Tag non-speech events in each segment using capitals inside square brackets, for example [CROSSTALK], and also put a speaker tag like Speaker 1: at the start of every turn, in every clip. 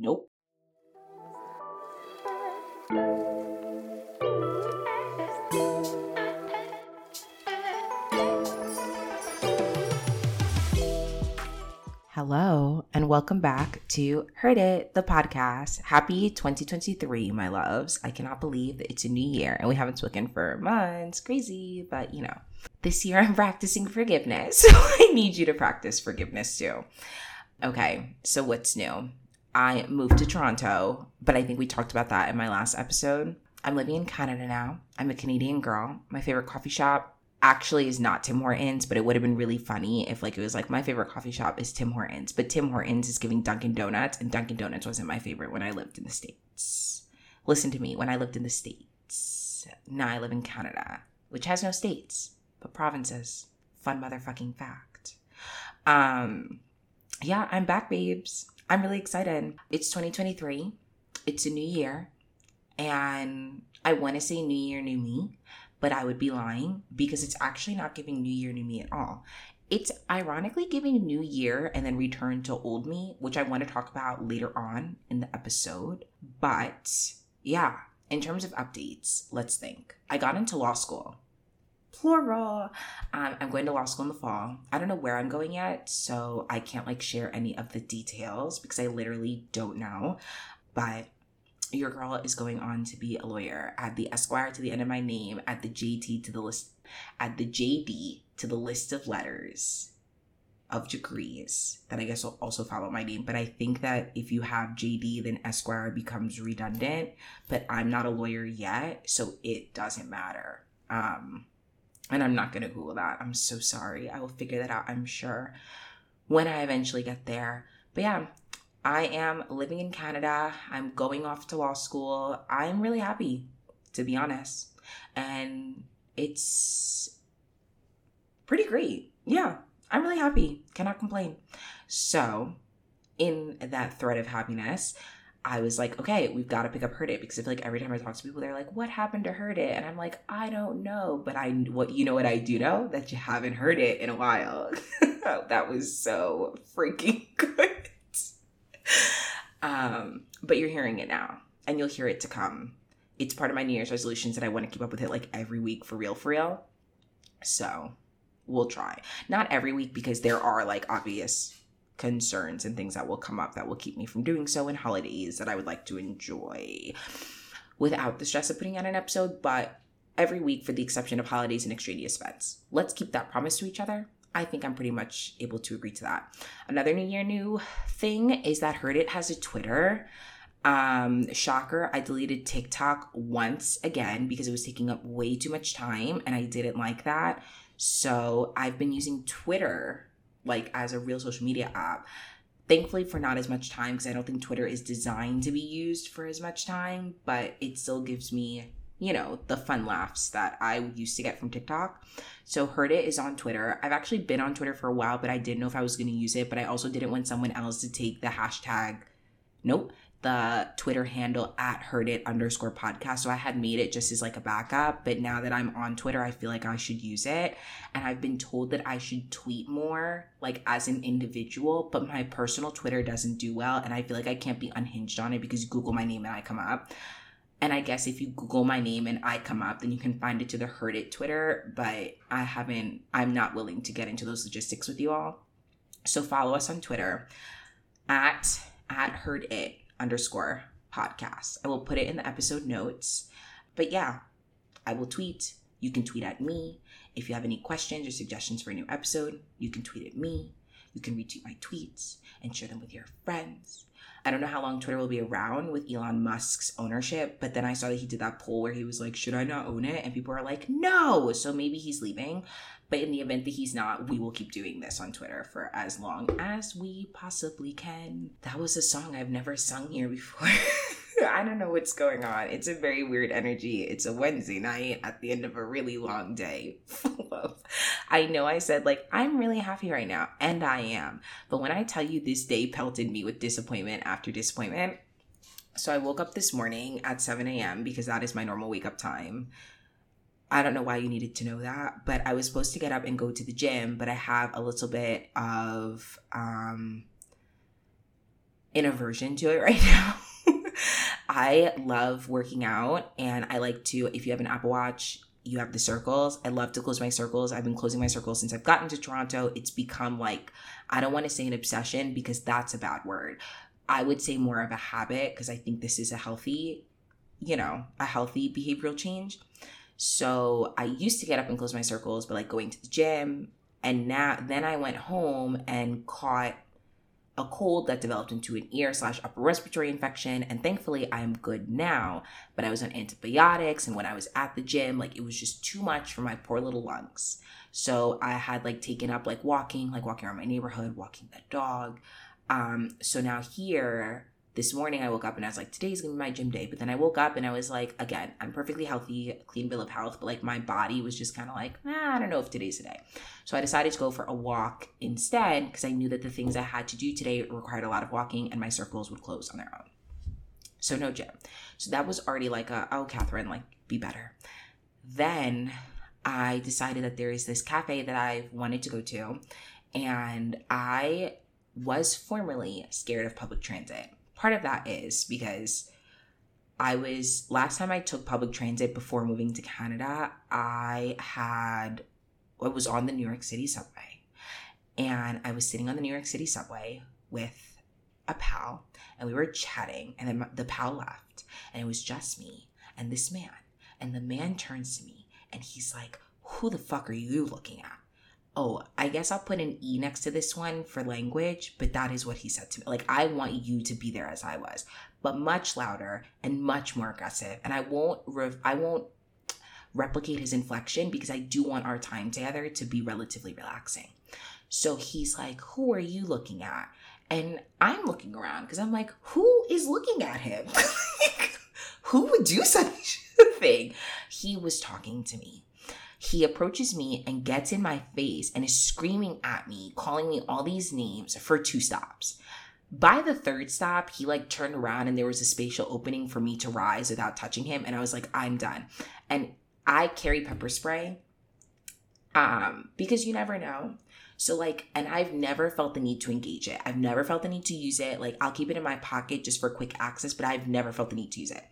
Speaker 1: Nope. Hello, and welcome back to Heard It, the podcast. Happy 2023, my loves. I cannot believe that it's a new year and we haven't spoken for months. Crazy, but you know, this year I'm [LAUGHS] practicing forgiveness. So [LAUGHS] I need you to practice forgiveness too. Okay, so what's new? I moved to Toronto, but I think we talked about that in my last episode. I'm living in Canada now. I'm a Canadian girl. My favorite coffee shop actually is not Tim Hortons, but it would have been really funny if like it was like my favorite coffee shop is Tim Hortons, but Tim Hortons is giving Dunkin' Donuts, and Dunkin' Donuts wasn't my favorite when I lived in the States. Listen to me, when I lived in the States. Now I live in Canada, which has no states, but provinces. Fun motherfucking fact. Um yeah, I'm back, babes. I'm really excited. It's 2023. It's a new year. And I want to say new year, new me, but I would be lying because it's actually not giving New Year, New Me at all. It's ironically giving New Year and then return to old me, which I want to talk about later on in the episode. But yeah, in terms of updates, let's think. I got into law school. Plural. Um, I'm going to law school in the fall. I don't know where I'm going yet, so I can't like share any of the details because I literally don't know. But your girl is going on to be a lawyer. Add the Esquire to the end of my name, add the JT to the list, add the JD to the list of letters of degrees that I guess will also follow my name. But I think that if you have JD, then Esquire becomes redundant. But I'm not a lawyer yet, so it doesn't matter. Um, and I'm not gonna Google that. I'm so sorry. I will figure that out, I'm sure, when I eventually get there. But yeah, I am living in Canada. I'm going off to law school. I'm really happy, to be honest. And it's pretty great. Yeah, I'm really happy. Cannot complain. So, in that thread of happiness, I was like, okay, we've got to pick up Heard It because I feel like every time I talk to people, they're like, what happened to Heard It? And I'm like, I don't know, but I what you know what I do know that you haven't heard it in a while. [LAUGHS] that was so freaking [LAUGHS] good. Um, but you're hearing it now, and you'll hear it to come. It's part of my New Year's resolutions that I want to keep up with it like every week for real, for real. So we'll try. Not every week because there are like obvious concerns and things that will come up that will keep me from doing so in holidays that I would like to enjoy without the stress of putting out an episode, but every week for the exception of holidays and extraneous events. Let's keep that promise to each other. I think I'm pretty much able to agree to that. Another New Year new thing is that Heard It has a Twitter. Um, shocker, I deleted TikTok once again because it was taking up way too much time and I didn't like that. So I've been using Twitter like as a real social media app. Thankfully for not as much time because I don't think Twitter is designed to be used for as much time, but it still gives me you know, the fun laughs that I used to get from TikTok. So Heard It is on Twitter. I've actually been on Twitter for a while, but I didn't know if I was going to use it. But I also didn't want someone else to take the hashtag, nope, the Twitter handle at Heard It underscore podcast. So I had made it just as like a backup. But now that I'm on Twitter, I feel like I should use it. And I've been told that I should tweet more, like as an individual. But my personal Twitter doesn't do well. And I feel like I can't be unhinged on it because Google my name and I come up. And I guess if you Google my name and I come up, then you can find it to the Heard It Twitter. But I haven't, I'm not willing to get into those logistics with you all. So follow us on Twitter at at Heard It underscore podcast. I will put it in the episode notes. But yeah, I will tweet. You can tweet at me. If you have any questions or suggestions for a new episode, you can tweet at me. You can retweet my tweets and share them with your friends. I don't know how long Twitter will be around with Elon Musk's ownership, but then I saw that he did that poll where he was like, Should I not own it? And people are like, No. So maybe he's leaving. But in the event that he's not, we will keep doing this on Twitter for as long as we possibly can. That was a song I've never sung here before. [LAUGHS] I don't know what's going on. It's a very weird energy. It's a Wednesday night at the end of a really long day. [LAUGHS] I know I said, like, I'm really happy right now, and I am. But when I tell you this day pelted me with disappointment after disappointment, so I woke up this morning at 7 a.m. because that is my normal wake up time. I don't know why you needed to know that, but I was supposed to get up and go to the gym, but I have a little bit of um an aversion to it [LAUGHS] right now. I love working out and I like to, if you have an Apple Watch, you have the circles. I love to close my circles. I've been closing my circles since I've gotten to Toronto. It's become like, I don't want to say an obsession because that's a bad word. I would say more of a habit because I think this is a healthy, you know, a healthy behavioral change. So I used to get up and close my circles, but like going to the gym. And now, then I went home and caught a cold that developed into an ear slash upper respiratory infection. And thankfully, I am good now. But I was on antibiotics. And when I was at the gym, like it was just too much for my poor little lungs. So I had like taken up like walking, like walking around my neighborhood, walking the dog. Um, so now here, this morning I woke up and I was like, today's gonna be my gym day. But then I woke up and I was like, again, I'm perfectly healthy, clean bill of health, but like my body was just kind of like, I don't know if today's the day. So I decided to go for a walk instead because I knew that the things I had to do today required a lot of walking and my circles would close on their own. So no gym. So that was already like a, oh, Catherine, like be better. Then I decided that there is this cafe that I've wanted to go to. And I was formerly scared of public transit part of that is because I was last time I took public transit before moving to Canada, I had I was on the New York City subway. And I was sitting on the New York City subway with a pal and we were chatting and then the pal left and it was just me and this man. And the man turns to me and he's like, "Who the fuck are you looking at?" Oh, I guess I'll put an E next to this one for language, but that is what he said to me. Like, I want you to be there as I was, but much louder and much more aggressive. And I won't, rev- I won't replicate his inflection because I do want our time together to be relatively relaxing. So he's like, Who are you looking at? And I'm looking around because I'm like, Who is looking at him? [LAUGHS] Who would do such a [LAUGHS] thing? He was talking to me he approaches me and gets in my face and is screaming at me, calling me all these names for two stops. By the third stop, he like turned around and there was a spatial opening for me to rise without touching him. And I was like, I'm done. And I carry pepper spray um, because you never know. So, like, and I've never felt the need to engage it. I've never felt the need to use it. Like, I'll keep it in my pocket just for quick access, but I've never felt the need to use it.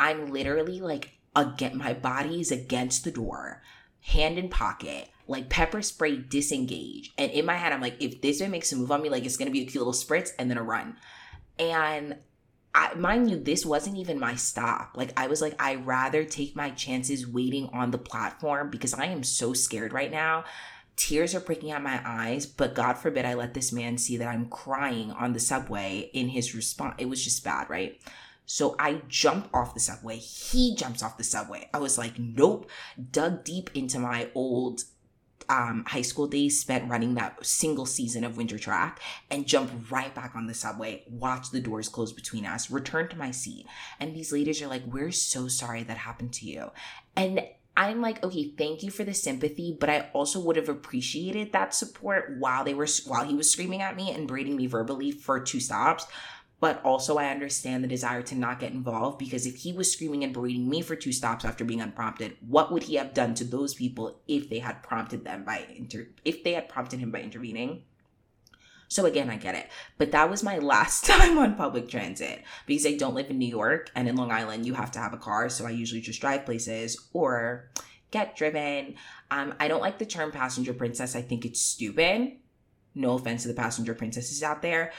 Speaker 1: I'm literally like, again, my body is against the door hand in pocket, like pepper spray disengage. And in my head, I'm like, if this man makes a move on me, like it's gonna be a cute little spritz and then a run. And I, mind you, this wasn't even my stop. Like I was like, I rather take my chances waiting on the platform because I am so scared right now. Tears are breaking out my eyes, but God forbid I let this man see that I'm crying on the subway in his response. It was just bad, right? So I jump off the subway. He jumps off the subway. I was like, nope. Dug deep into my old um, high school days spent running that single season of winter track and jump right back on the subway, watch the doors close between us, return to my seat. And these ladies are like, We're so sorry that happened to you. And I'm like, okay, thank you for the sympathy, but I also would have appreciated that support while they were while he was screaming at me and braiding me verbally for two stops but also, I understand the desire to not get involved because if he was screaming and berating me for two stops after being unprompted, what would he have done to those people if they had prompted them by inter if they had prompted him by intervening? So again, I get it. But that was my [LAUGHS] last time on public transit because I don't live in New York and in Long Island you have to have a car, so I usually just drive places or get driven. Um, I don't like the term passenger princess. I think it's stupid. No offense to the passenger princesses out there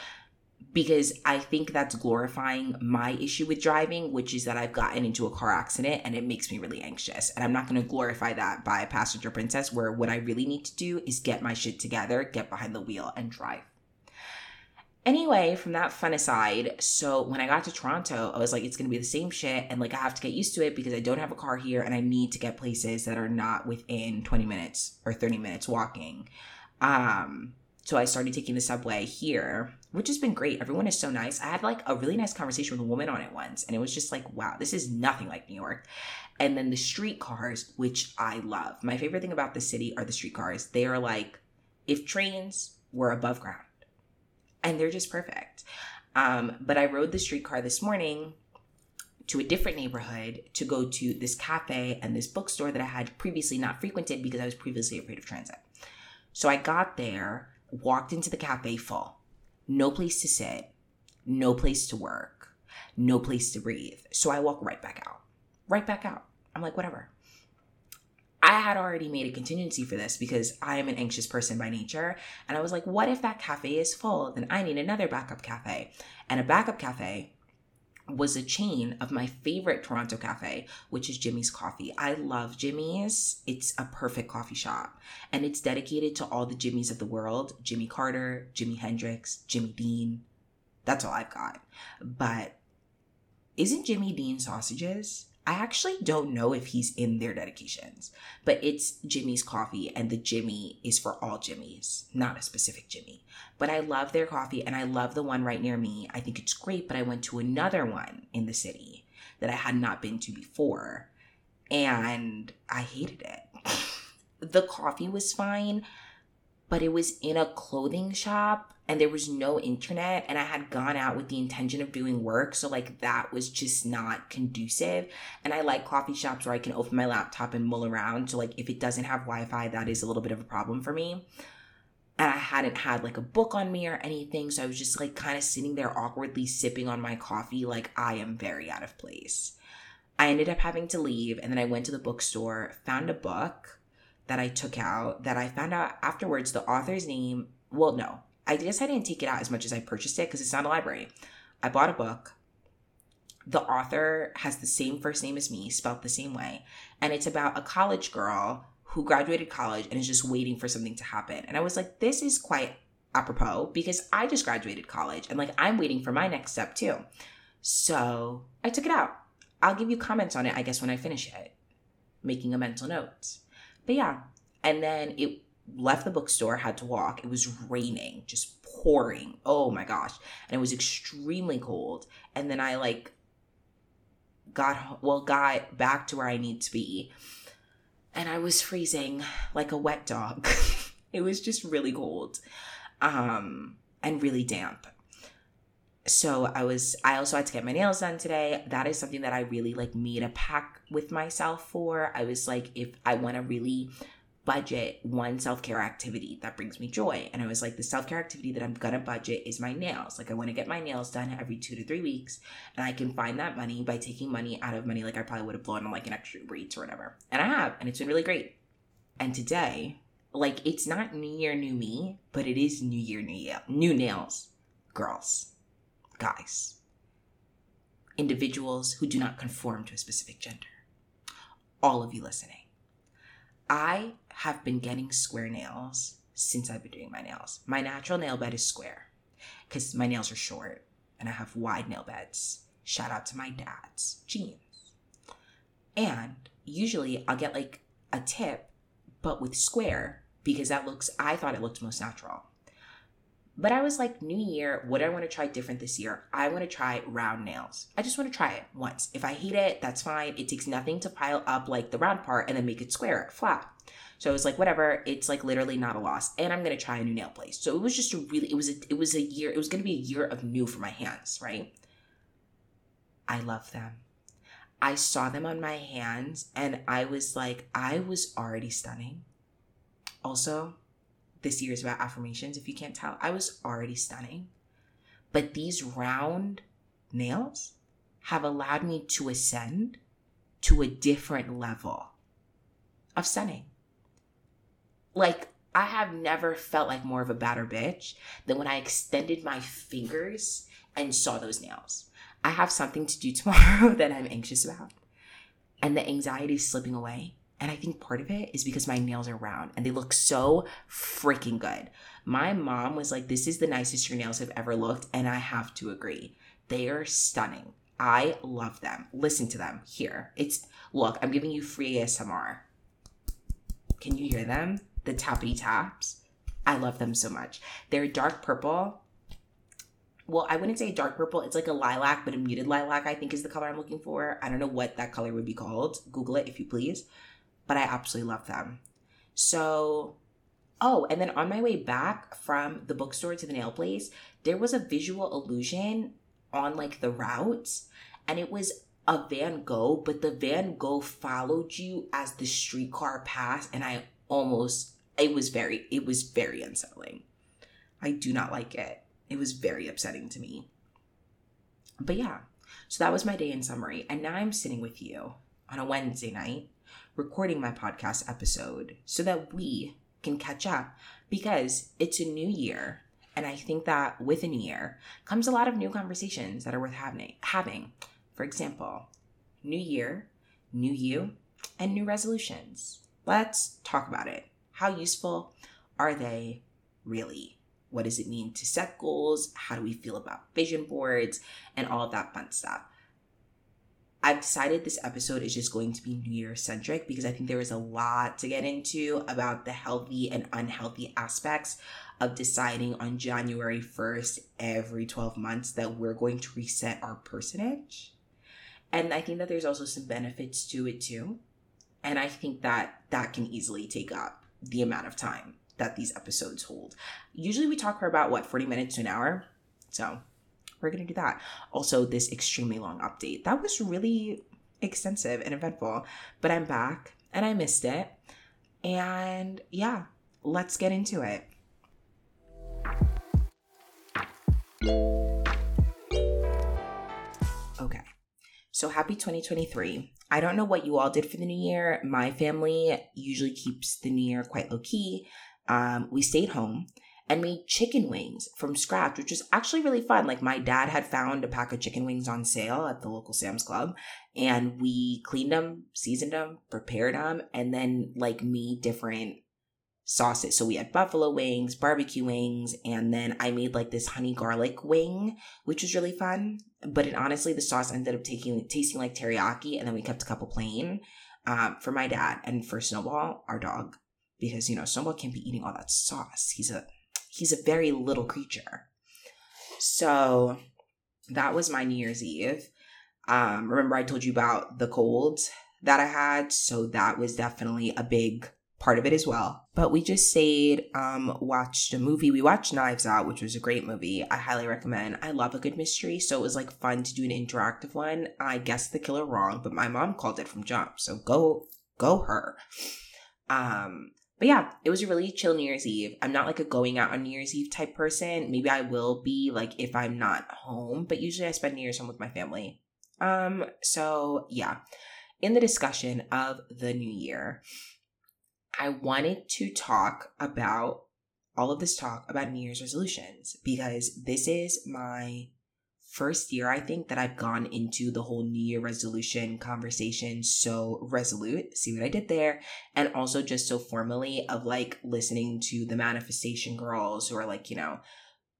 Speaker 1: because I think that's glorifying my issue with driving, which is that I've gotten into a car accident and it makes me really anxious. And I'm not going to glorify that by passenger princess, where what I really need to do is get my shit together, get behind the wheel, and drive. Anyway, from that fun aside, so when I got to Toronto, I was like, it's gonna be the same shit, and like I have to get used to it because I don't have a car here and I need to get places that are not within 20 minutes or 30 minutes walking. Um, so I started taking the subway here, which has been great. Everyone is so nice. I had like a really nice conversation with a woman on it once, and it was just like, wow, this is nothing like New York. And then the streetcars, which I love. My favorite thing about the city are the streetcars. They are like if trains were above ground, and they're just perfect. Um, but I rode the streetcar this morning to a different neighborhood to go to this cafe and this bookstore that I had previously not frequented because I was previously afraid of transit. So I got there walked into the cafe full, no place to sit, no place to work, no place to breathe. So I walk right back out, right back out. I'm like, whatever. I had already made a contingency for this because I am an anxious person by nature. And I was like, what if that cafe is full? Then I need another backup cafe. And a backup cafe was a chain of my favorite Toronto cafe, which is Jimmy's Coffee. I love Jimmy's. It's a perfect coffee shop and it's dedicated to all the Jimmys of the world Jimmy Carter, Jimi Hendrix, Jimmy Dean. That's all I've got. But isn't Jimmy Dean sausages? I actually don't know if he's in their dedications, but it's Jimmy's coffee, and the Jimmy is for all Jimmys, not a specific Jimmy. But I love their coffee, and I love the one right near me. I think it's great, but I went to another one in the city that I had not been to before, and I hated it. [LAUGHS] the coffee was fine, but it was in a clothing shop and there was no internet and I had gone out with the intention of doing work. So like that was just not conducive. And I like coffee shops where I can open my laptop and mull around. So like if it doesn't have Wi-Fi, that is a little bit of a problem for me. And I hadn't had like a book on me or anything. So I was just like kind of sitting there awkwardly sipping on my coffee like I am very out of place. I ended up having to leave and then I went to the bookstore, found a book that I took out that I found out afterwards the author's name. Well, no, I guess I didn't take it out as much as I purchased it because it's not a library. I bought a book. The author has the same first name as me, spelled the same way. And it's about a college girl who graduated college and is just waiting for something to happen. And I was like, this is quite apropos because I just graduated college and like I'm waiting for my next step too. So I took it out. I'll give you comments on it, I guess, when I finish it, making a mental note. But yeah, and then it left the bookstore, had to walk. It was raining, just pouring. Oh my gosh. And it was extremely cold. And then I like got well got back to where I need to be. And I was freezing like a wet dog. [LAUGHS] it was just really cold. Um and really damp. So I was I also had to get my nails done today. That is something that I really like made a pack with myself for. I was like if I want to really budget one self-care activity that brings me joy. And i was like the self-care activity that i'm gonna budget is my nails. Like i want to get my nails done every two to three weeks and i can find that money by taking money out of money like i probably would have blown on like an extra Uber or whatever. And i have and it's been really great. And today like it's not new year new me but it is new year new year new nails girls guys, individuals who do not conform to a specific gender, all of you listening. I have been getting square nails since I've been doing my nails. My natural nail bed is square because my nails are short and I have wide nail beds. Shout out to my dad's genes. And usually I'll get like a tip, but with square because that looks, I thought it looked most natural. But I was like, New Year, what do I want to try different this year? I want to try round nails. I just want to try it once. If I hate it, that's fine. It takes nothing to pile up like the round part and then make it square, flat. So I was like, whatever. It's like literally not a loss, and I'm gonna try a new nail place. So it was just a really, it was a, it was a year. It was gonna be a year of new for my hands, right? I love them. I saw them on my hands, and I was like, I was already stunning. Also, this year is about affirmations. If you can't tell, I was already stunning. But these round nails have allowed me to ascend to a different level of stunning. Like, I have never felt like more of a badder bitch than when I extended my fingers and saw those nails. I have something to do [LAUGHS] tomorrow that I'm anxious about, and the anxiety is slipping away. And I think part of it is because my nails are round and they look so freaking good. My mom was like, This is the nicest your nails have ever looked. And I have to agree. They are stunning. I love them. Listen to them here. It's, look, I'm giving you free ASMR. Can you hear them? The tappity taps. I love them so much. They're dark purple. Well, I wouldn't say dark purple. It's like a lilac, but a muted lilac, I think is the color I'm looking for. I don't know what that color would be called. Google it if you please but I absolutely love them. So, oh, and then on my way back from the bookstore to the nail place, there was a visual illusion on like the route, and it was a Van Gogh, but the Van Gogh followed you as the streetcar passed, and I almost it was very it was very unsettling. I do not like it. It was very upsetting to me. But yeah, so that was my day in summary. And now I'm sitting with you on a Wednesday night recording my podcast episode so that we can catch up because it's a new year. And I think that with a new year comes a lot of new conversations that are worth having. having. For example, new year, new you, and new resolutions. Let's talk about it. How useful are they really? What does it mean to set goals? How do we feel about vision boards and all of that fun stuff? I've decided this episode is just going to be New Year centric because I think there is a lot to get into about the healthy and unhealthy aspects of deciding on January 1st every 12 months that we're going to reset our personage. And I think that there's also some benefits to it too. And I think that that can easily take up the amount of time that these episodes hold. Usually we talk for about what 40 minutes to an hour. So, we're going to do that. Also, this extremely long update. That was really extensive and eventful, but I'm back and I missed it. And yeah, let's get into it. Okay. So happy 2023. I don't know what you all did for the new year. My family usually keeps the new year quite low key. Um, we stayed home and made chicken wings from scratch, which was actually really fun. Like my dad had found a pack of chicken wings on sale at the local Sam's Club, and we cleaned them, seasoned them, prepared them, and then like made different sauces. So we had buffalo wings, barbecue wings, and then I made like this honey garlic wing, which was really fun. But it honestly, the sauce ended up taking tasting like teriyaki, and then we kept a couple plain um, for my dad and for Snowball, our dog, because you know Snowball can't be eating all that sauce. He's a he's a very little creature. So that was my New Year's Eve. Um, remember, I told you about the cold that I had. So that was definitely a big part of it as well. But we just stayed, um, watched a movie. We watched Knives Out, which was a great movie. I highly recommend. I love a good mystery, so it was like fun to do an interactive one. I guessed the killer wrong, but my mom called it from jump, so go go her. Um, but yeah, it was a really chill New Year's Eve. I'm not like a going out on New Year's Eve type person. Maybe I will be like if I'm not home, but usually I spend New Year's home with my family. Um, so yeah. In the discussion of the new year, I wanted to talk about all of this talk about New Year's resolutions because this is my first year, I think, that I've gone into the whole New Year resolution conversation so resolute. See what I did there? And also just so formally of like listening to the manifestation girls who are like, you know,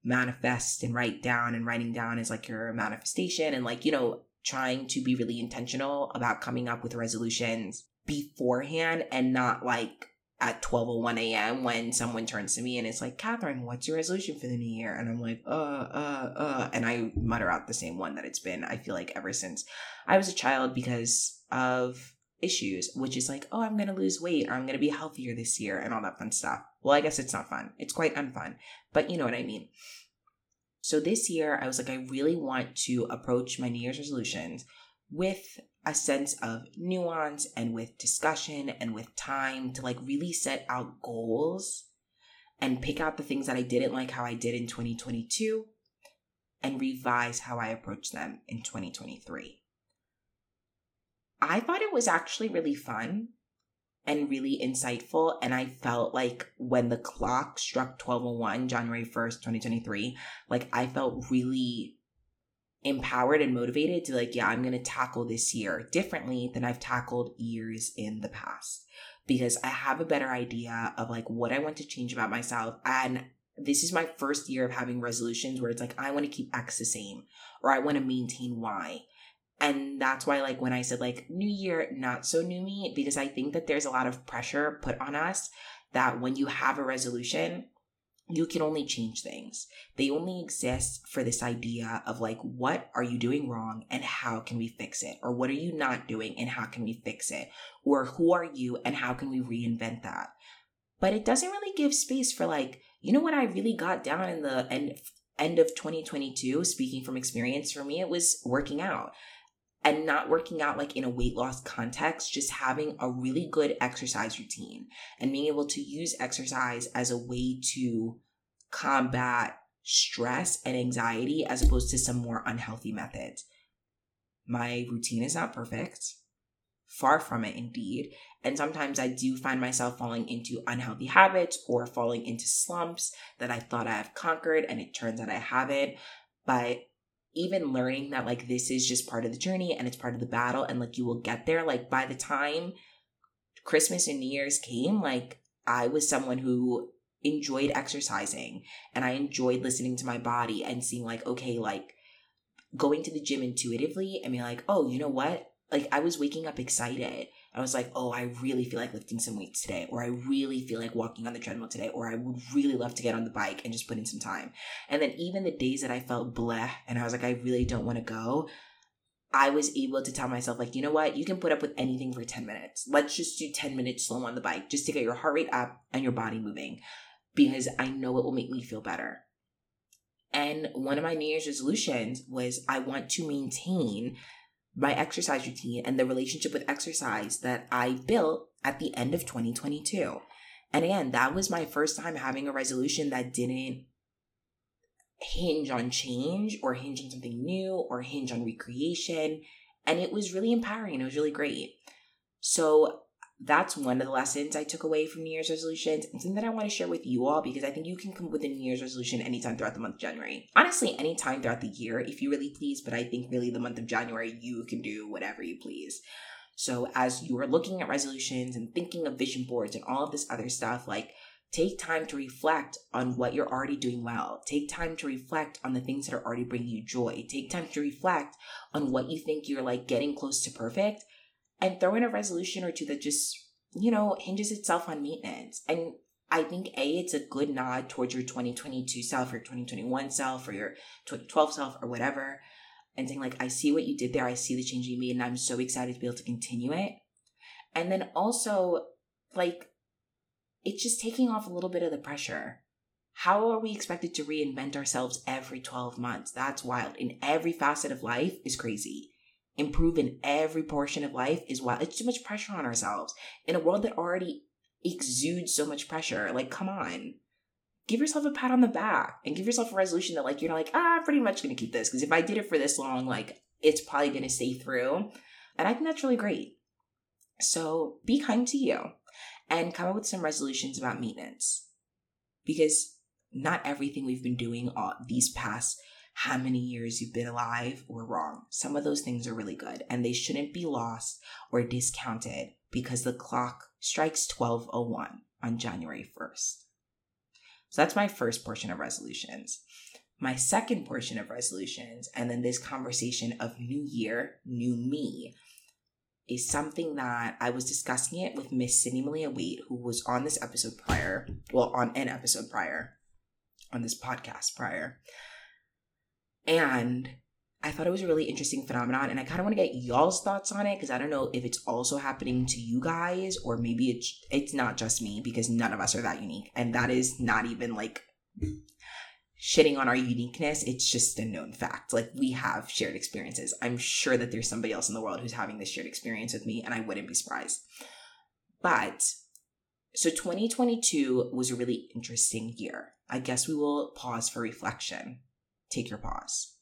Speaker 1: manifest and write down and writing down is like your manifestation and like, you know, trying to be really intentional about coming up with resolutions beforehand and not like at 12.01 a.m. when someone turns to me and it's like, Catherine, what's your resolution for the new year? And I'm like, uh, uh, uh. And I mutter out the same one that it's been, I feel like, ever since I was a child because of issues, which is like, oh, I'm going to lose weight or I'm going to be healthier this year and all that fun stuff. Well, I guess it's not fun. It's quite unfun, but you know what I mean. So this year, I was like, I really want to approach my New Year's resolutions with a sense of nuance and with discussion and with time to like really set out goals and pick out the things that I didn't like how I did in 2022 and revise how I approach them in 2023. I thought it was actually really fun and really insightful and I felt like when the clock struck 1201 January 1st, 2023, like I felt really empowered and motivated to like, yeah, I'm going to tackle this year differently than I've tackled years in the past because I have a better idea of like what I want to change about myself. And this is my first year of having resolutions where it's like, I want to keep X the same or I want to maintain Y. And that's why, like, when I said, like, new year, not so new me, because I think that there's a lot of pressure put on us that when you have a resolution, you can only change things. They only exist for this idea of like, what are you doing wrong and how can we fix it? Or what are you not doing and how can we fix it? Or who are you and how can we reinvent that? But it doesn't really give space for like, you know what I really got down in the end end of 2022, speaking from experience for me, it was working out and not working out like in a weight loss context, just having a really good exercise routine and being able to use exercise as a way to combat stress and anxiety as opposed to some more unhealthy methods. My routine is not perfect. Far from it, indeed. And sometimes I do find myself falling into unhealthy habits or falling into slumps that I thought I have conquered and it turns out I haven't. But even learning that like this is just part of the journey and it's part of the battle and like you will get there, like by the time Christmas and New Year's came, like I was someone who enjoyed exercising and I enjoyed listening to my body and seeing like, okay, like going to the gym intuitively and being like, oh, you know what? Like I was waking up excited. I was like, oh, I really feel like lifting some weights today, or I really feel like walking on the treadmill today, or I would really love to get on the bike and just put in some time. And then even the days that I felt bleh and I was like, I really don't want to go, I was able to tell myself, like, you know what, you can put up with anything for 10 minutes. Let's just do 10 minutes slow on the bike just to get your heart rate up and your body moving because I know it will make me feel better. And one of my New Year's resolutions was I want to maintain my exercise routine and the relationship with exercise that I built at the end of 2022. And again, that was my first time having a resolution that didn't hinge on change or hinge on something new or hinge on recreation. And it was really empowering. It was really great. So that's one of the lessons I took away from New Year's resolutions and something that I want to share with you all because I think you can come with a New Year's resolution anytime throughout the month of January. Honestly, anytime throughout the year if you really please, but I think really the month of January you can do whatever you please. So as you are looking at resolutions and thinking of vision boards and all of this other stuff, like take time to reflect on what you're already doing well. Take time to reflect on the things that are already bringing you joy. Take time to reflect on what you think you're like getting close to perfect and throw in a resolution or two that just, you know, hinges itself on maintenance. And I think A, it's a good nod towards your 2022 self, your 2021 self, or your 2012 self, or whatever. And saying, like, I see what you did there. I see the change you made, and I'm so excited to be able to continue it. And then also, like, it's just taking off a little bit of the pressure. How are we expected to reinvent ourselves every 12 months? That's wild. In every facet of life is crazy improve in every portion of life is why it's too much pressure on ourselves in a world that already exudes so much pressure. Like, come on. Give yourself a pat on the back and give yourself a resolution that, like, you're like, ah, I'm pretty much gonna keep this. Because if I did it for this long, like, it's probably gonna stay through. And I think that's really great. So be kind to you and come up with some resolutions about maintenance. Because not everything we've been doing all these past how many years you've been alive were wrong. Some of those things are really good and they shouldn't be lost or discounted because the clock strikes 1201 on January 1st. So that's my first portion of resolutions. My second portion of resolutions, and then this conversation of new year, new me, is something that I was discussing it with Miss Sydney Malia Wade, who was on this episode prior, well, on an episode prior, on this podcast prior. And I thought it was a really interesting phenomenon, and I kind of want to get y'all's thoughts on it because I don't know if it's also happening to you guys, or maybe it's it's not just me because none of us are that unique, and that is not even like shitting on our uniqueness. It's just a known fact. Like we have shared experiences. I'm sure that there's somebody else in the world who's having this shared experience with me, and I wouldn't be surprised. But so 2022 was a really interesting year. I guess we will pause for reflection take your pause.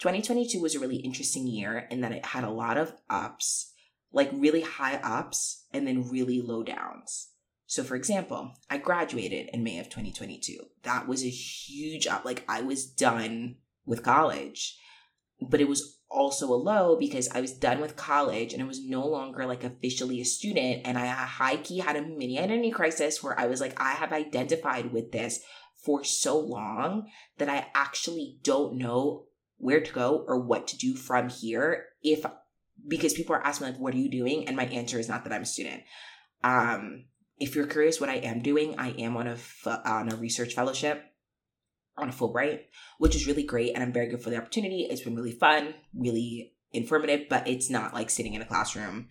Speaker 1: 2022 was a really interesting year in that it had a lot of ups, like really high ups, and then really low downs. So, for example, I graduated in May of 2022. That was a huge up. Like, I was done with college, but it was also a low because I was done with college and I was no longer like officially a student. And I high key had a mini identity crisis where I was like, I have identified with this for so long that I actually don't know where to go or what to do from here if because people are asking like what are you doing and my answer is not that I'm a student. Um if you're curious what I am doing, I am on a on a research fellowship on a Fulbright, which is really great and I'm very good for the opportunity. It's been really fun, really informative, but it's not like sitting in a classroom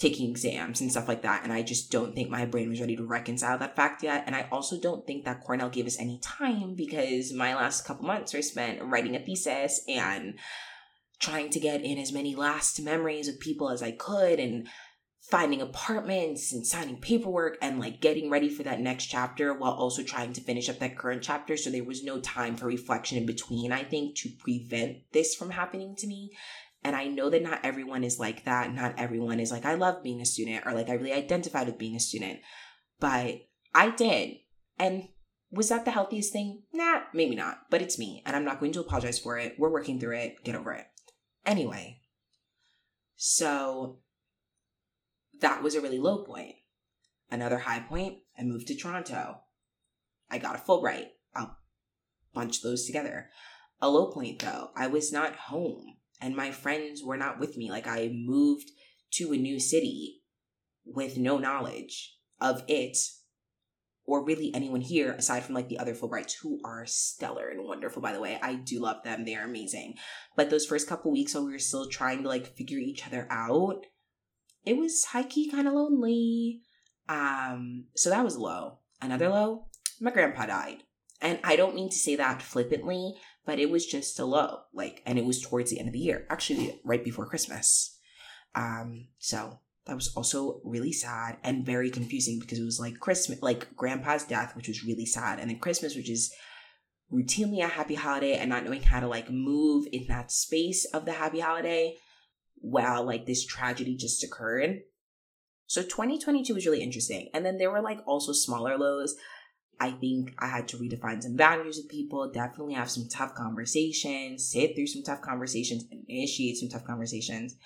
Speaker 1: taking exams and stuff like that. And I just don't think my brain was ready to reconcile that fact yet. And I also don't think that Cornell gave us any time because my last couple months were spent writing a thesis and trying to get in as many last memories of people as I could and finding apartments and signing paperwork and like getting ready for that next chapter while also trying to finish up that current chapter. So there was no time for reflection in between, I think, to prevent this from happening to me. And I know that not everyone is like that. Not everyone is like, I love being a student or like I really identified with being a student. But I did. And was that the healthiest thing? Nah, maybe not. But it's me. And I'm not going to apologize for it. We're working through it. Get over it. Anyway. So that was a really low point. Another high point, I moved to Toronto. I got a Fulbright. I'll bunch those together. A low point though, I was not home and my friends were not with me. Like I moved to a new city with no knowledge of it or really anyone here aside from like the other Fulbrights who are stellar and wonderful by the way. I do love them. They are amazing. But those first couple weeks while we were still trying to like figure each other out, it was high key kind of lonely. Um, so that was low. Another low, my grandpa died. And I don't mean to say that flippantly, but it was just a low. Like, and it was towards the end of the year, actually right before Christmas. Um, so that was also really sad and very confusing because it was like Christmas, like grandpa's death, which was really sad, and then Christmas, which is routinely a happy holiday, and not knowing how to like move in that space of the happy holiday while like this tragedy just occurred. So 2022 was really interesting. And then there were like also smaller lows. I think I had to redefine some values with people, definitely have some tough conversations, sit through some tough conversations, initiate some tough conversations.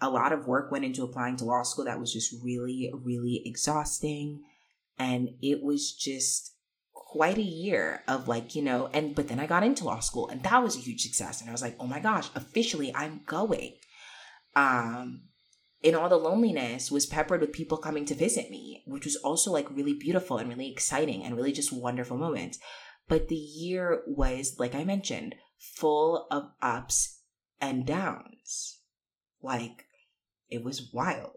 Speaker 1: A lot of work went into applying to law school that was just really, really exhausting. And it was just quite a year of like, you know, and but then I got into law school and that was a huge success. And I was like, oh my gosh, officially I'm going um, in all the loneliness was peppered with people coming to visit me, which was also like really beautiful and really exciting and really just wonderful moments. But the year was, like I mentioned, full of ups and downs. Like it was wild.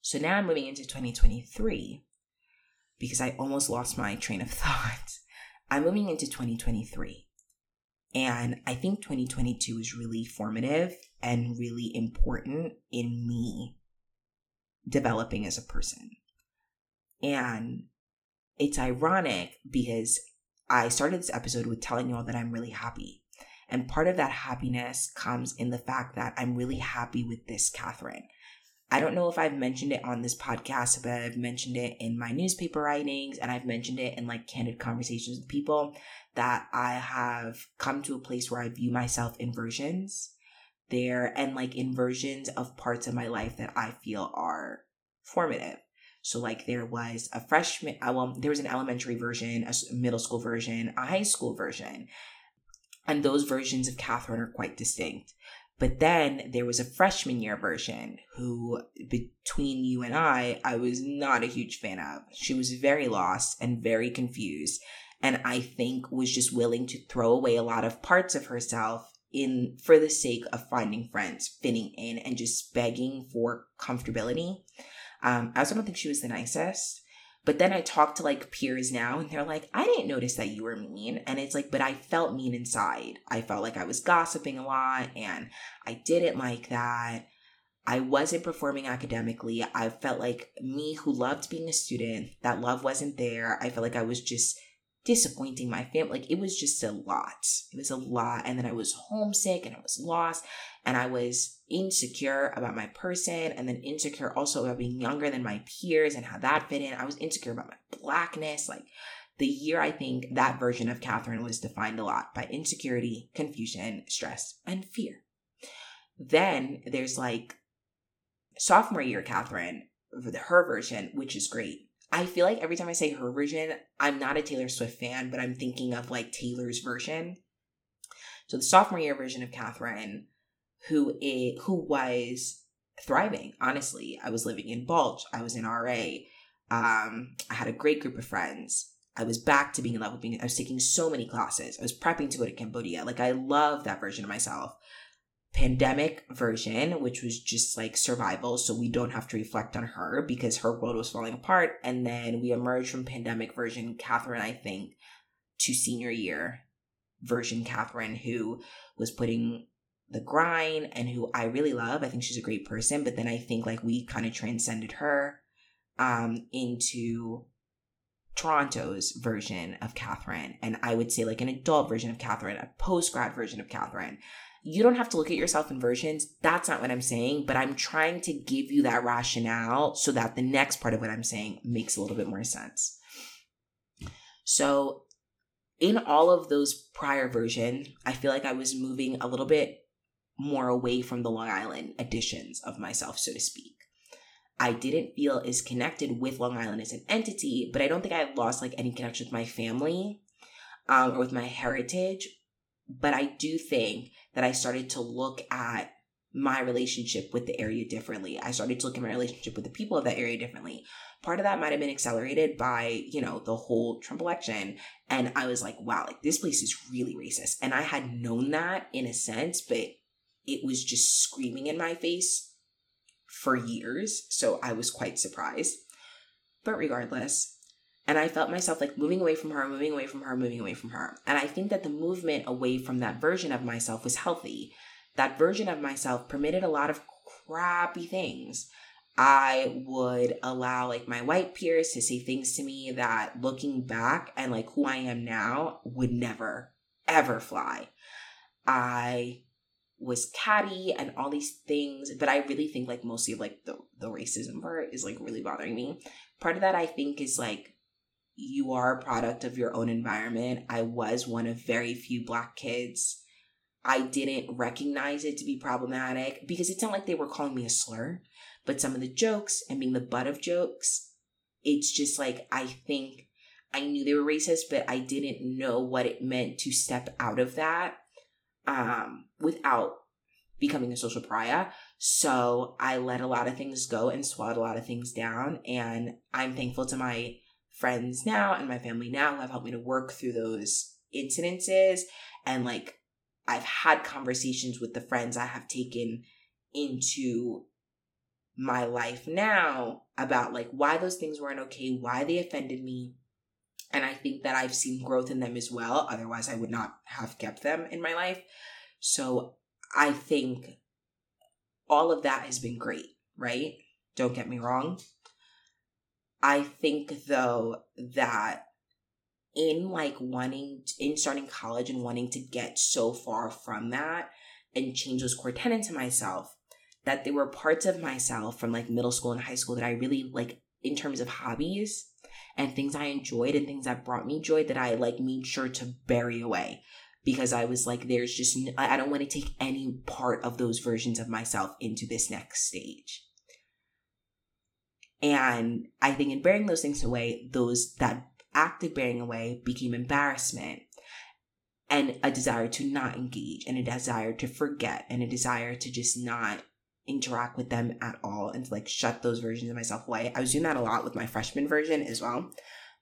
Speaker 1: So now I'm moving into 2023 because I almost lost my train of [LAUGHS] thought. I'm moving into 2023. And I think 2022 is really formative and really important in me developing as a person. And it's ironic because I started this episode with telling you all that I'm really happy. And part of that happiness comes in the fact that I'm really happy with this Catherine. I don't know if I've mentioned it on this podcast, but I've mentioned it in my newspaper writings and I've mentioned it in like candid conversations with people that I have come to a place where I view myself in versions there and like inversions of parts of my life that I feel are formative. So like there was a freshman, uh, well, there was an elementary version, a middle school version, a high school version. And those versions of Catherine are quite distinct. But then there was a freshman year version who, between you and I, I was not a huge fan of. She was very lost and very confused. And I think was just willing to throw away a lot of parts of herself in for the sake of finding friends, fitting in, and just begging for comfortability. Um, I also don't think she was the nicest. But then I talk to like peers now and they're like, I didn't notice that you were mean. And it's like, but I felt mean inside. I felt like I was gossiping a lot and I didn't like that. I wasn't performing academically. I felt like me who loved being a student, that love wasn't there. I felt like I was just disappointing my family. Like it was just a lot. It was a lot. And then I was homesick and I was lost and I was insecure about my person and then insecure also about being younger than my peers and how that fit in. I was insecure about my blackness. Like the year, I think that version of Catherine was defined a lot by insecurity, confusion, stress, and fear. Then there's like sophomore year Catherine, her version, which is great I feel like every time I say her version, I'm not a Taylor Swift fan, but I'm thinking of like Taylor's version. So the sophomore year version of Catherine, who is, who was thriving. Honestly, I was living in Balch. I was in RA. Um, I had a great group of friends. I was back to being in love with being. I was taking so many classes. I was prepping to go to Cambodia. Like I love that version of myself pandemic version, which was just like survival. So we don't have to reflect on her because her world was falling apart. And then we emerged from pandemic version, Catherine, I think, to senior year version Catherine, who was putting the grind and who I really love. I think she's a great person, but then I think like we kind of transcended her um into Toronto's version of Catherine. And I would say like an adult version of Catherine, a post grad version of Catherine. You don't have to look at yourself in versions. That's not what I'm saying, but I'm trying to give you that rationale so that the next part of what I'm saying makes a little bit more sense. So, in all of those prior versions, I feel like I was moving a little bit more away from the Long Island editions of myself, so to speak. I didn't feel as connected with Long Island as an entity, but I don't think I lost like any connection with my family um, or with my heritage. But I do think that I started to look at my relationship with the area differently. I started to look at my relationship with the people of that area differently. Part of that might have been accelerated by, you know, the whole Trump election. And I was like, wow, like this place is really racist. And I had known that in a sense, but it was just screaming in my face for years. So I was quite surprised. But regardless, and I felt myself like moving away from her, moving away from her, moving away from her. And I think that the movement away from that version of myself was healthy. That version of myself permitted a lot of crappy things. I would allow like my white peers to say things to me that looking back and like who I am now would never, ever fly. I was catty and all these things but i really think like mostly like the, the racism part is like really bothering me part of that i think is like you are a product of your own environment i was one of very few black kids i didn't recognize it to be problematic because it's not like they were calling me a slur but some of the jokes and being the butt of jokes it's just like i think i knew they were racist but i didn't know what it meant to step out of that um, without becoming a social pariah. So I let a lot of things go and swallowed a lot of things down. And I'm thankful to my friends now and my family now have helped me to work through those incidences. And like, I've had conversations with the friends I have taken into my life now about like why those things weren't okay, why they offended me, and I think that I've seen growth in them as well. Otherwise, I would not have kept them in my life. So I think all of that has been great, right? Don't get me wrong. I think though that in like wanting in starting college and wanting to get so far from that and change those core tenets to myself that there were parts of myself from like middle school and high school that I really like in terms of hobbies and things I enjoyed and things that brought me joy that I like made sure to bury away because I was like, there's just, I don't want to take any part of those versions of myself into this next stage. And I think in bearing those things away, those, that act of bearing away became embarrassment and a desire to not engage and a desire to forget and a desire to just not interact with them at all and to like shut those versions of myself away. I was doing that a lot with my freshman version as well.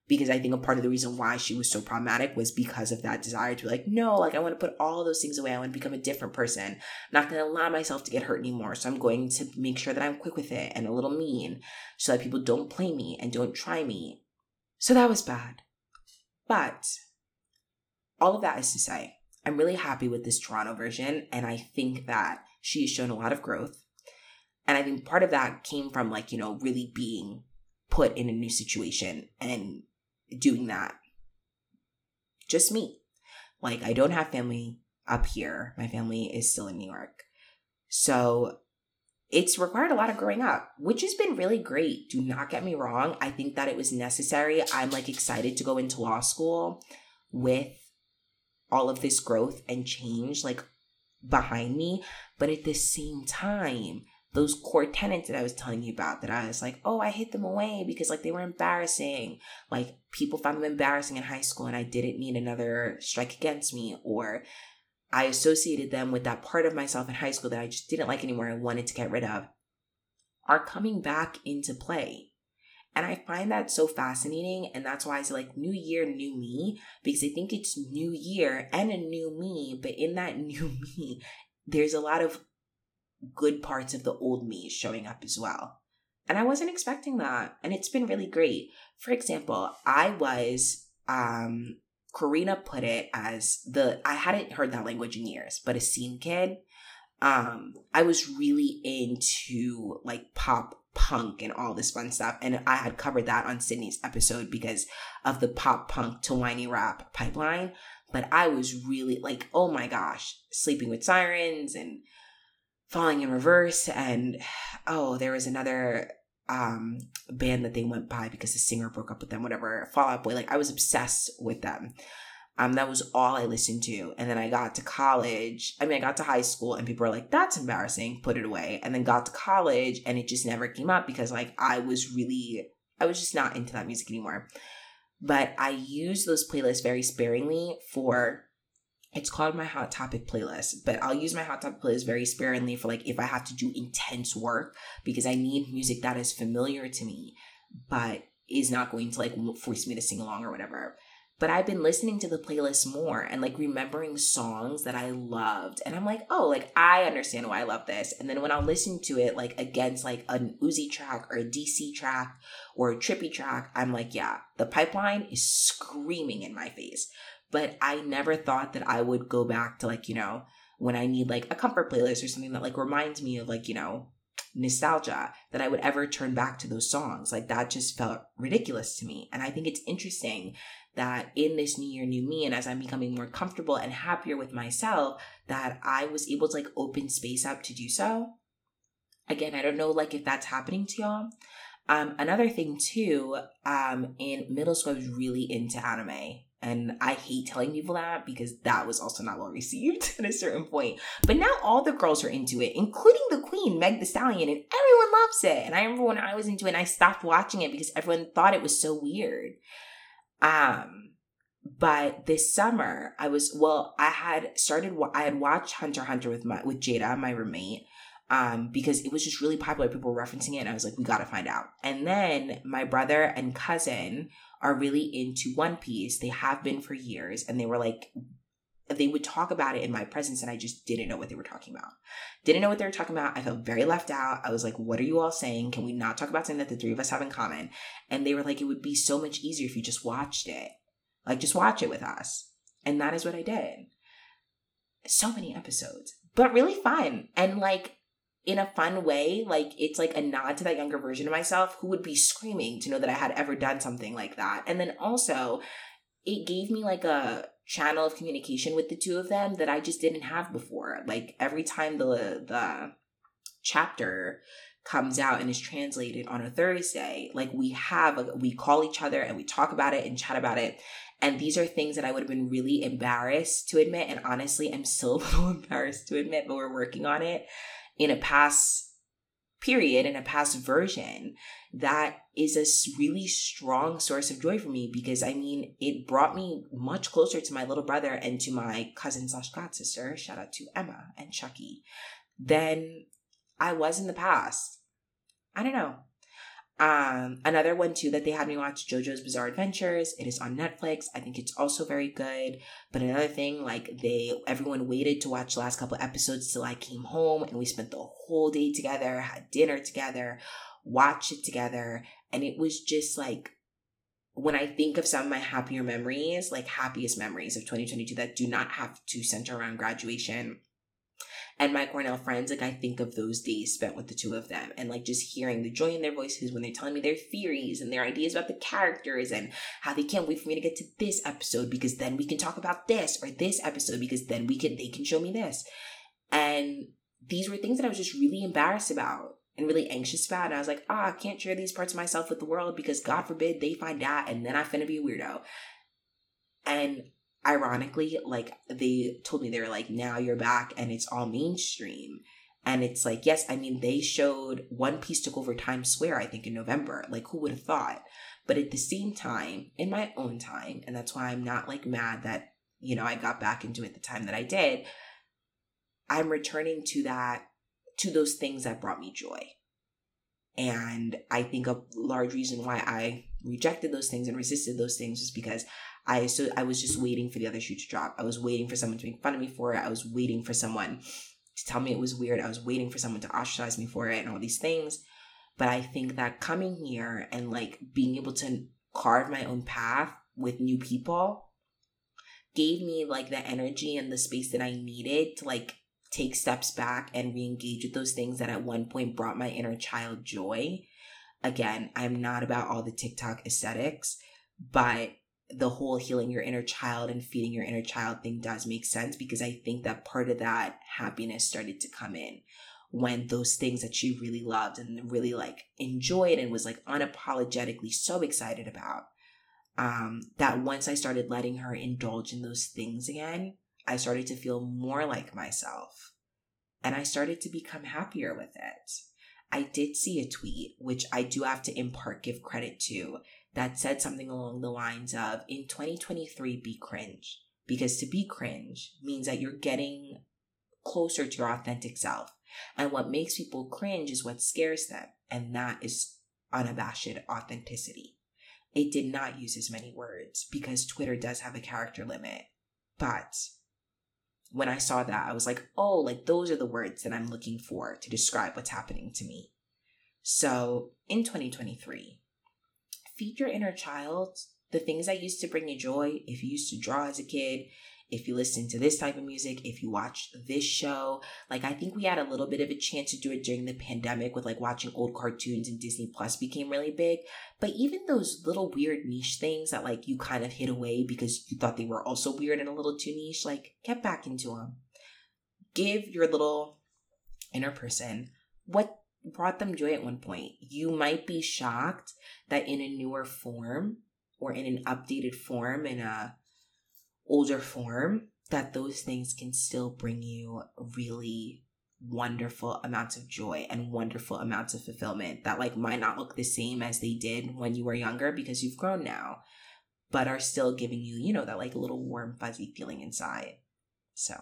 Speaker 1: Because I think a part of the reason why she was so problematic was because of that desire to be like, no, like I want to put all those things away. I want to become a different person. I'm not going to allow myself to get hurt anymore. So I'm going to make sure that I'm quick with it and a little mean so that people don't play me and don't try me. So that was bad. But all of that is to say, I'm really happy with this Toronto version. And I think that she has shown a lot of growth. And I think part of that came from like, you know, really being put in a new situation and doing that. Just me. Like, I don't have family up here. My family is still in New York. So it's required a lot of growing up, which has been really great. Do not get me wrong. I think that it was necessary. I'm like excited to go into law school with all of this growth and change like behind me. But at the same time, those core tenants that I was telling you about that I was like, oh, I hid them away because like they were embarrassing. Like people found them embarrassing in high school and I didn't need another strike against me or I associated them with that part of myself in high school that I just didn't like anymore and wanted to get rid of are coming back into play. And I find that so fascinating. And that's why I say, like, new year, new me, because I think it's new year and a new me. But in that [LAUGHS] new me, there's a lot of good parts of the old me showing up as well. And I wasn't expecting that. And it's been really great. For example, I was, um, Karina put it as the, I hadn't heard that language in years, but a scene kid. um, I was really into like pop punk and all this fun stuff. And I had covered that on Sydney's episode because of the pop punk to whiny rap pipeline. But I was really like, oh my gosh, sleeping with sirens and falling in reverse. And oh, there was another um band that they went by because the singer broke up with them, whatever. Fall Out Boy. Like I was obsessed with them. Um, that was all I listened to. And then I got to college. I mean, I got to high school and people were like, that's embarrassing, put it away. And then got to college and it just never came up because like I was really, I was just not into that music anymore. But I use those playlists very sparingly for, it's called my Hot Topic playlist, but I'll use my Hot Topic playlist very sparingly for like if I have to do intense work because I need music that is familiar to me, but is not going to like force me to sing along or whatever but I've been listening to the playlist more and like remembering songs that I loved. And I'm like, oh, like I understand why I love this. And then when I'll listen to it like against like an Uzi track or a DC track or a Trippie track, I'm like, yeah, the pipeline is screaming in my face. But I never thought that I would go back to like, you know, when I need like a comfort playlist or something that like reminds me of like, you know, nostalgia that I would ever turn back to those songs. Like that just felt ridiculous to me. And I think it's interesting that in this new year, new me, and as I'm becoming more comfortable and happier with myself, that I was able to like open space up to do so. Again, I don't know like if that's happening to y'all. Um, another thing too, um, in middle school, I was really into anime. And I hate telling people that because that was also not well received [LAUGHS] at a certain point. But now all the girls are into it, including the queen, Meg the Stallion, and everyone loves it. And I remember when I was into it, and I stopped watching it because everyone thought it was so weird. Um, but this summer I was well, I had started I had watched Hunter Hunter with my with Jada, my roommate. Um, because it was just really popular. People were referencing it, and I was like, we gotta find out. And then my brother and cousin are really into One Piece. They have been for years, and they were like, they would talk about it in my presence, and I just didn't know what they were talking about. Didn't know what they were talking about. I felt very left out. I was like, what are you all saying? Can we not talk about something that the three of us have in common? And they were like, it would be so much easier if you just watched it. Like, just watch it with us. And that is what I did. So many episodes, but really fun. And like, in a fun way, like it's like a nod to that younger version of myself who would be screaming to know that I had ever done something like that. And then also, it gave me like a channel of communication with the two of them that I just didn't have before. Like every time the the chapter comes out and is translated on a Thursday, like we have a, we call each other and we talk about it and chat about it. And these are things that I would have been really embarrassed to admit. And honestly, I'm still [LAUGHS] a little embarrassed to admit, but we're working on it in a past period, in a past version that is a really strong source of joy for me because I mean, it brought me much closer to my little brother and to my cousin slash god sister, shout out to Emma and Chucky, than I was in the past. I don't know. Um, another one too that they had me watch JoJo's Bizarre Adventures. It is on Netflix. I think it's also very good. But another thing, like they everyone waited to watch the last couple episodes till I came home and we spent the whole day together, had dinner together, watched it together, and it was just like when I think of some of my happier memories, like happiest memories of 2022 that do not have to center around graduation and my Cornell friends, like I think of those days spent with the two of them and like just hearing the joy in their voices when they're telling me their theories and their ideas about the characters and how they can't wait for me to get to this episode because then we can talk about this or this episode because then we can they can show me this. And these were things that I was just really embarrassed about and really anxious about. And I was like, ah, oh, I can't share these parts of myself with the world because God forbid they find out and then I'm finna be a weirdo. And ironically, like they told me they were like, now you're back and it's all mainstream. And it's like, yes, I mean, they showed One Piece took over Times Square, I think, in November. Like, who would have thought? But at the same time, in my own time, and that's why I'm not like mad that, you know, I got back into it the time that I did, I'm returning to that, to those things that brought me joy. And I think a large reason why I rejected those things and resisted those things is because I so I was just waiting for the other shoe to drop. I was waiting for someone to make fun of me for it. I was waiting for someone to tell me it was weird. I was waiting for someone to ostracize me for it and all these things. But I think that coming here and like being able to carve my own path with new people gave me like the energy and the space that I needed to like take steps back and re-engage with those things that at one point brought my inner child joy. Again, I'm not about all the TikTok aesthetics, but the whole healing your inner child and feeding your inner child thing does make sense because I think that part of that happiness started to come in when those things that she really loved and really like enjoyed and was like unapologetically so excited about um that once I started letting her indulge in those things again I started to feel more like myself and I started to become happier with it. I did see a tweet, which I do have to in part give credit to, that said something along the lines of in 2023, be cringe. Because to be cringe means that you're getting closer to your authentic self. And what makes people cringe is what scares them. And that is unabashed authenticity. It did not use as many words because Twitter does have a character limit. But when I saw that, I was like, oh, like those are the words that I'm looking for to describe what's happening to me. So in 2023, feed your inner child the things that used to bring you joy. If you used to draw as a kid, if you listen to this type of music, if you watch this show. Like I think we had a little bit of a chance to do it during the pandemic with like watching old cartoons and Disney Plus became really big. But even those little weird niche things that like you kind of hid away because you thought they were also weird and a little too niche, like get back into them. Give your little inner person what brought them joy at one point. You might be shocked that in a newer form or in an updated form in a older form, that those things can still bring you really wonderful amounts of joy and wonderful amounts of fulfillment that like might not look the same as they did when you were younger because you've grown now but are still giving you you know that like little warm fuzzy feeling inside. So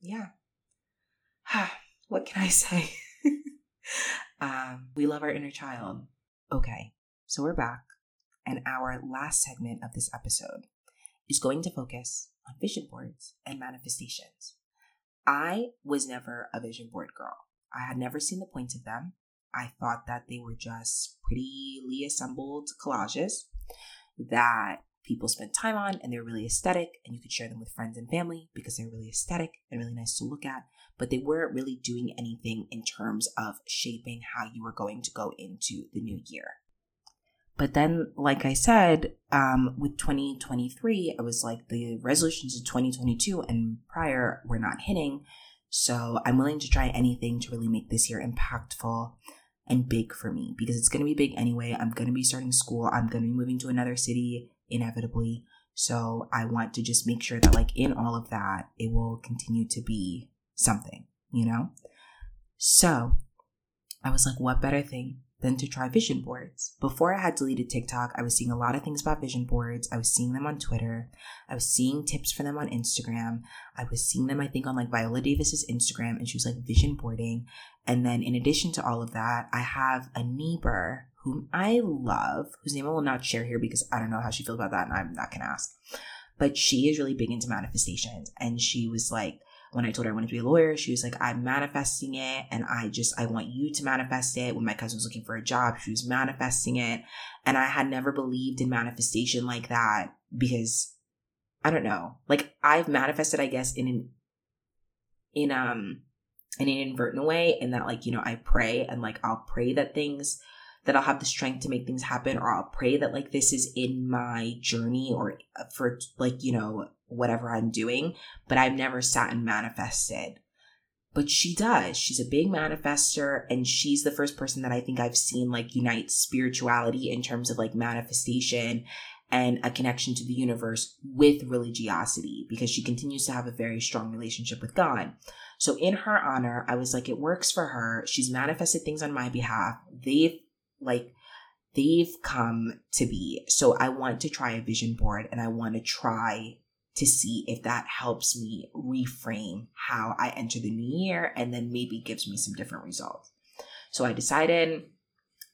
Speaker 1: yeah. [SIGHS] What can i say [LAUGHS] um we love our inner child okay so we're back and our last segment of this episode is going to focus on vision boards and manifestations. I was never a vision board girl. I had never seen the point of them. I thought that they were just prettily assembled collages that people spent time on and they're really aesthetic and you could share them with friends and family because they're really aesthetic and really nice to look at, but they weren't really doing anything in terms of shaping how you were going to go into the new year. But then, like I said, um, with 2023, I was like, the resolutions of 2022 and prior were not hitting. So I'm willing to try anything to really make this year impactful and big for me because it's going to be big anyway. I'm going to be starting school. I'm going to be moving to another city inevitably. So I want to just make sure that, like, in all of that, it will continue to be something, you know? So I was like, what better thing than to try vision boards. Before I had deleted TikTok, I was seeing a lot of things about vision boards. I was seeing them on Twitter. I was seeing tips for them on Instagram. I was seeing them, I think, on like Viola Davis's Instagram, and she was like vision boarding. And then in addition to all of that, I have a neighbor whom I love, whose name I will not share here because I don't know how she feels about that, and I'm not gonna ask. But she is really big into manifestations, and she was like, when I told her I wanted to be a lawyer, she was like, I'm manifesting it and I just, I want you to manifest it. When my cousin was looking for a job, she was manifesting it. And I had never believed in manifestation like that because I don't know. Like I've manifested, I guess, in an, in, um, in an inadvertent way in that like, you know, I pray and like I'll pray that things that I'll have the strength to make things happen, or I'll pray that like this is in my journey or for like, you know, whatever I'm doing, but I've never sat and manifested. But she does. She's a big manifester, and she's the first person that I think I've seen like unite spirituality in terms of like manifestation and a connection to the universe with religiosity because she continues to have a very strong relationship with God. So, in her honor, I was like, it works for her. She's manifested things on my behalf. They've like, they've come to be. So, I want to try a vision board and I want to try to see if that helps me reframe how I enter the new year and then maybe gives me some different results. So I decided,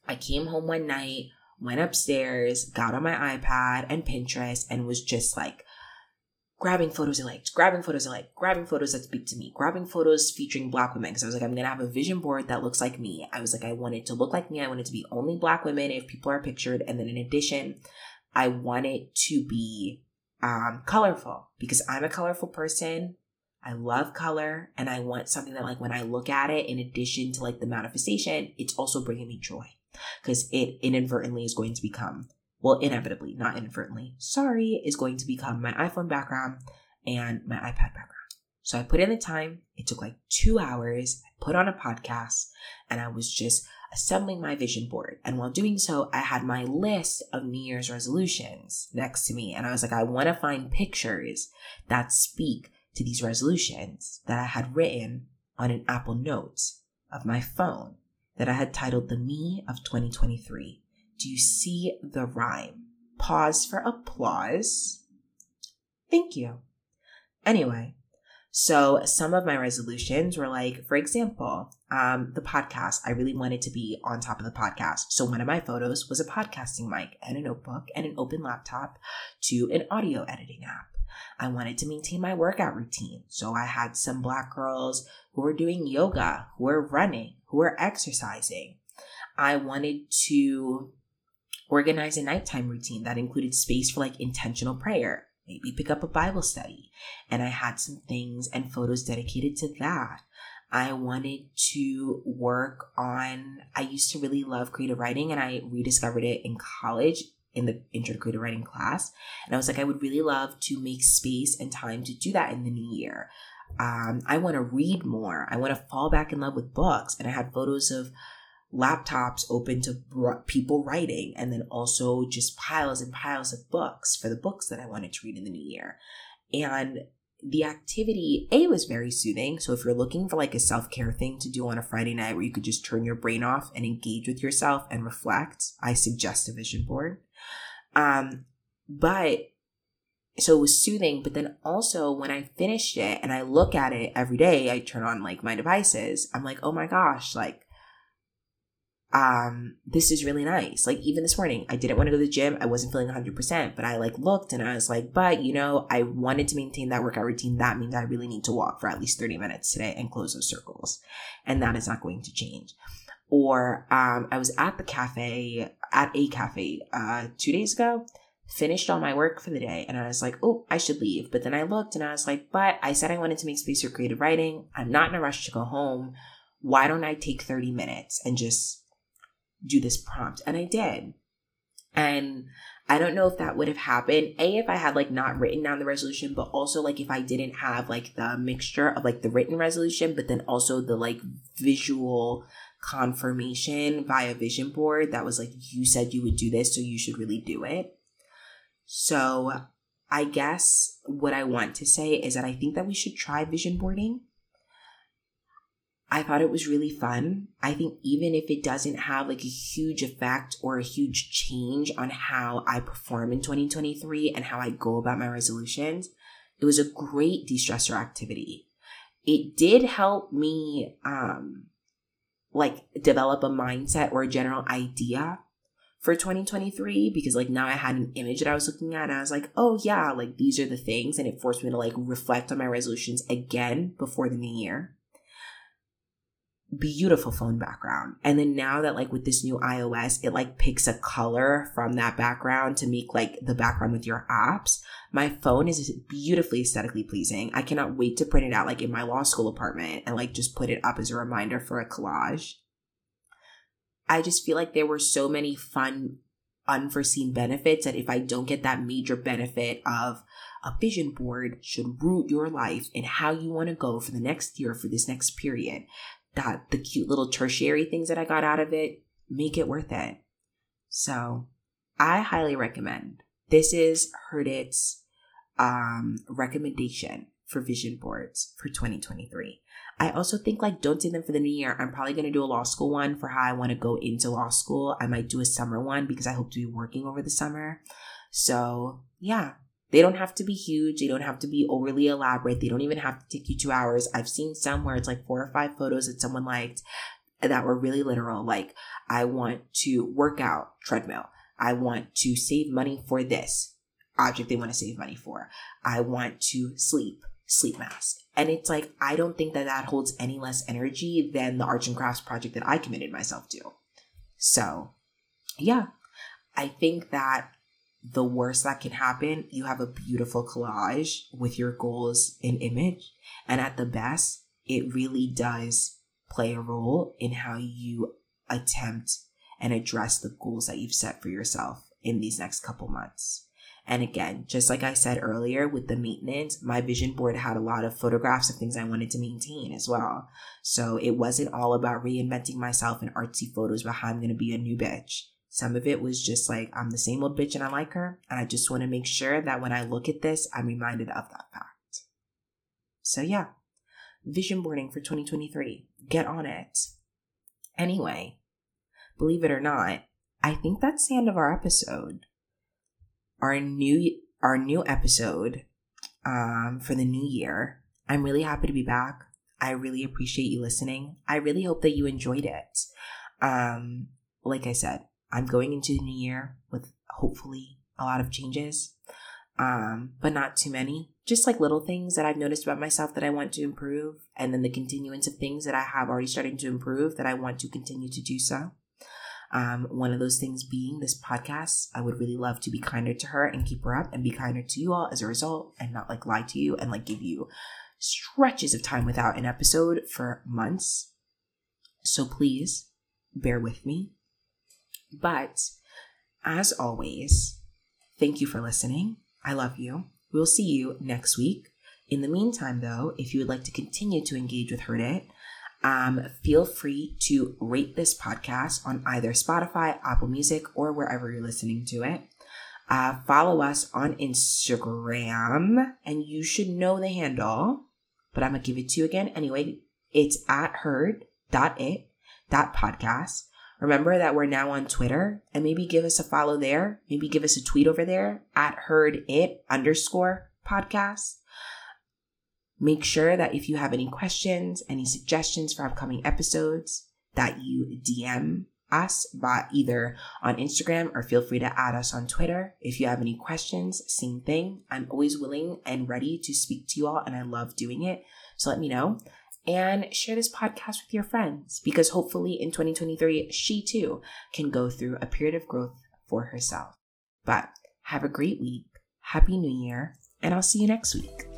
Speaker 1: I came home one night, went upstairs, got on my iPad and Pinterest, and was just like grabbing photos I liked, grabbing photos I liked, grabbing photos that speak to me, grabbing photos featuring black women. Because I was like, I'm gonna have a vision board that looks like me. I was like, I want it to look like me. I want it to be only black women if people are pictured. And then in addition, I want it to be um, colorful because I'm a colorful person. I love color and I want something that like when I look at it, in addition to like the manifestation, it's also bringing me joy because it inadvertently is going to become, well, inevitably, not inadvertently, sorry, is going to become my iPhone background and my iPad background. So I put in the time. It took like two hours. I put on a podcast and I was just assembling my vision board. And while doing so, I had my list of New Year's resolutions next to me. And I was like, I want to find pictures that speak to these resolutions that I had written on an Apple Notes of my phone that I had titled The Me of 2023. Do you see the rhyme? Pause for applause. Thank you. Anyway, so some of my resolutions were like, for example, um, the podcast. I really wanted to be on top of the podcast. So one of my photos was a podcasting mic and a notebook and an open laptop to an audio editing app. I wanted to maintain my workout routine. So I had some black girls who were doing yoga, who were running, who were exercising. I wanted to organize a nighttime routine that included space for like intentional prayer maybe pick up a Bible study. And I had some things and photos dedicated to that. I wanted to work on, I used to really love creative writing and I rediscovered it in college in the intro to creative writing class. And I was like, I would really love to make space and time to do that in the new year. Um, I want to read more. I want to fall back in love with books. And I had photos of laptops open to people writing and then also just piles and piles of books for the books that I wanted to read in the new year. And the activity, A, was very soothing. So if you're looking for like a self care thing to do on a Friday night where you could just turn your brain off and engage with yourself and reflect, I suggest a vision board. Um, but so it was soothing, but then also when I finished it and I look at it every day, I turn on like my devices, I'm like, oh my gosh, like um, this is really nice. Like even this morning, I didn't want to go to the gym. I wasn't feeling 100%, but I like looked and I was like, but you know, I wanted to maintain that workout routine. That means I really need to walk for at least 30 minutes today and close those circles. And that is not going to change. Or, um, I was at the cafe, at a cafe, uh, two days ago, finished all my work for the day. And I was like, oh, I should leave. But then I looked and I was like, but I said I wanted to make space for creative writing. I'm not in a rush to go home. Why don't I take 30 minutes and just do this prompt. And I did. And I don't know if that would have happened. A, if I had like not written down the resolution, but also like if I didn't have like the mixture of like the written resolution, but then also the like visual confirmation via vision board that was like, you said you would do this, so you should really do it. So I guess what I want to say is that I think that we should try vision boarding. I thought it was really fun. I think even if it doesn't have like a huge effect or a huge change on how I perform in 2023 and how I go about my resolutions, it was a great de-stressor activity. It did help me um like develop a mindset or a general idea for 2023 because like now I had an image that I was looking at and I was like, oh yeah, like these are the things and it forced me to like reflect on my resolutions again before the new year beautiful phone background. And then now that like with this new iOS, it like picks a color from that background to make like the background with your apps. My phone is beautifully aesthetically pleasing. I cannot wait to print it out like in my law school apartment and like just put it up as a reminder for a collage. I just feel like there were so many fun unforeseen benefits that if I don't get that major benefit of a vision board should root your life and how you want to go for the next year for this next period that the cute little tertiary things that I got out of it make it worth it. So I highly recommend. This is Heard It's um, recommendation for vision boards for 2023. I also think like don't do them for the new year. I'm probably going to do a law school one for how I want to go into law school. I might do a summer one because I hope to be working over the summer. So yeah, they don't have to be huge. They don't have to be overly elaborate. They don't even have to take you two hours. I've seen some where it's like four or five photos that someone liked that were really literal. Like, I want to work out treadmill. I want to save money for this object they want to save money for. I want to sleep, sleep mask. And it's like, I don't think that that holds any less energy than the arts and crafts project that I committed myself to. So, yeah, I think that the worst that can happen, you have a beautiful collage with your goals in image. And at the best, it really does play a role in how you attempt and address the goals that you've set for yourself in these next couple months. And again, just like I said earlier with the maintenance, my vision board had a lot of photographs of things I wanted to maintain as well. So it wasn't all about reinventing myself in artsy photos about how I'm going to be a new bitch. Some of it was just like, I'm the same old bitch and I like her. And I just want to make sure that when I look at this, I'm reminded of that fact. So yeah, vision boarding for 2023. Get on it. Anyway, believe it or not, I think that's the end of our episode. Our new our new episode um, for the new year. I'm really happy to be back. I really appreciate you listening. I really hope that you enjoyed it. Um, like I said, I'm going into the new year with hopefully a lot of changes, um, but not too many. Just like little things that I've noticed about myself that I want to improve, and then the continuance of things that I have already started to improve that I want to continue to do so. Um, one of those things being this podcast. I would really love to be kinder to her and keep her up and be kinder to you all as a result and not like lie to you and like give you stretches of time without an episode for months. So please bear with me. But as always, thank you for listening. I love you. We'll see you next week. In the meantime, though, if you would like to continue to engage with Heard It, um, feel free to rate this podcast on either Spotify, Apple Music, or wherever you're listening to it. Uh, follow us on Instagram, and you should know the handle, but I'm gonna give it to you again anyway. It's at heard.it.podcast. Remember that we're now on Twitter, and maybe give us a follow there. Maybe give us a tweet over there at heard it underscore podcast. Make sure that if you have any questions, any suggestions for upcoming episodes, that you DM us by either on Instagram or feel free to add us on Twitter. If you have any questions, same thing. I'm always willing and ready to speak to you all, and I love doing it. So let me know. And share this podcast with your friends because hopefully in 2023, she too can go through a period of growth for herself. But have a great week. Happy New Year, and I'll see you next week.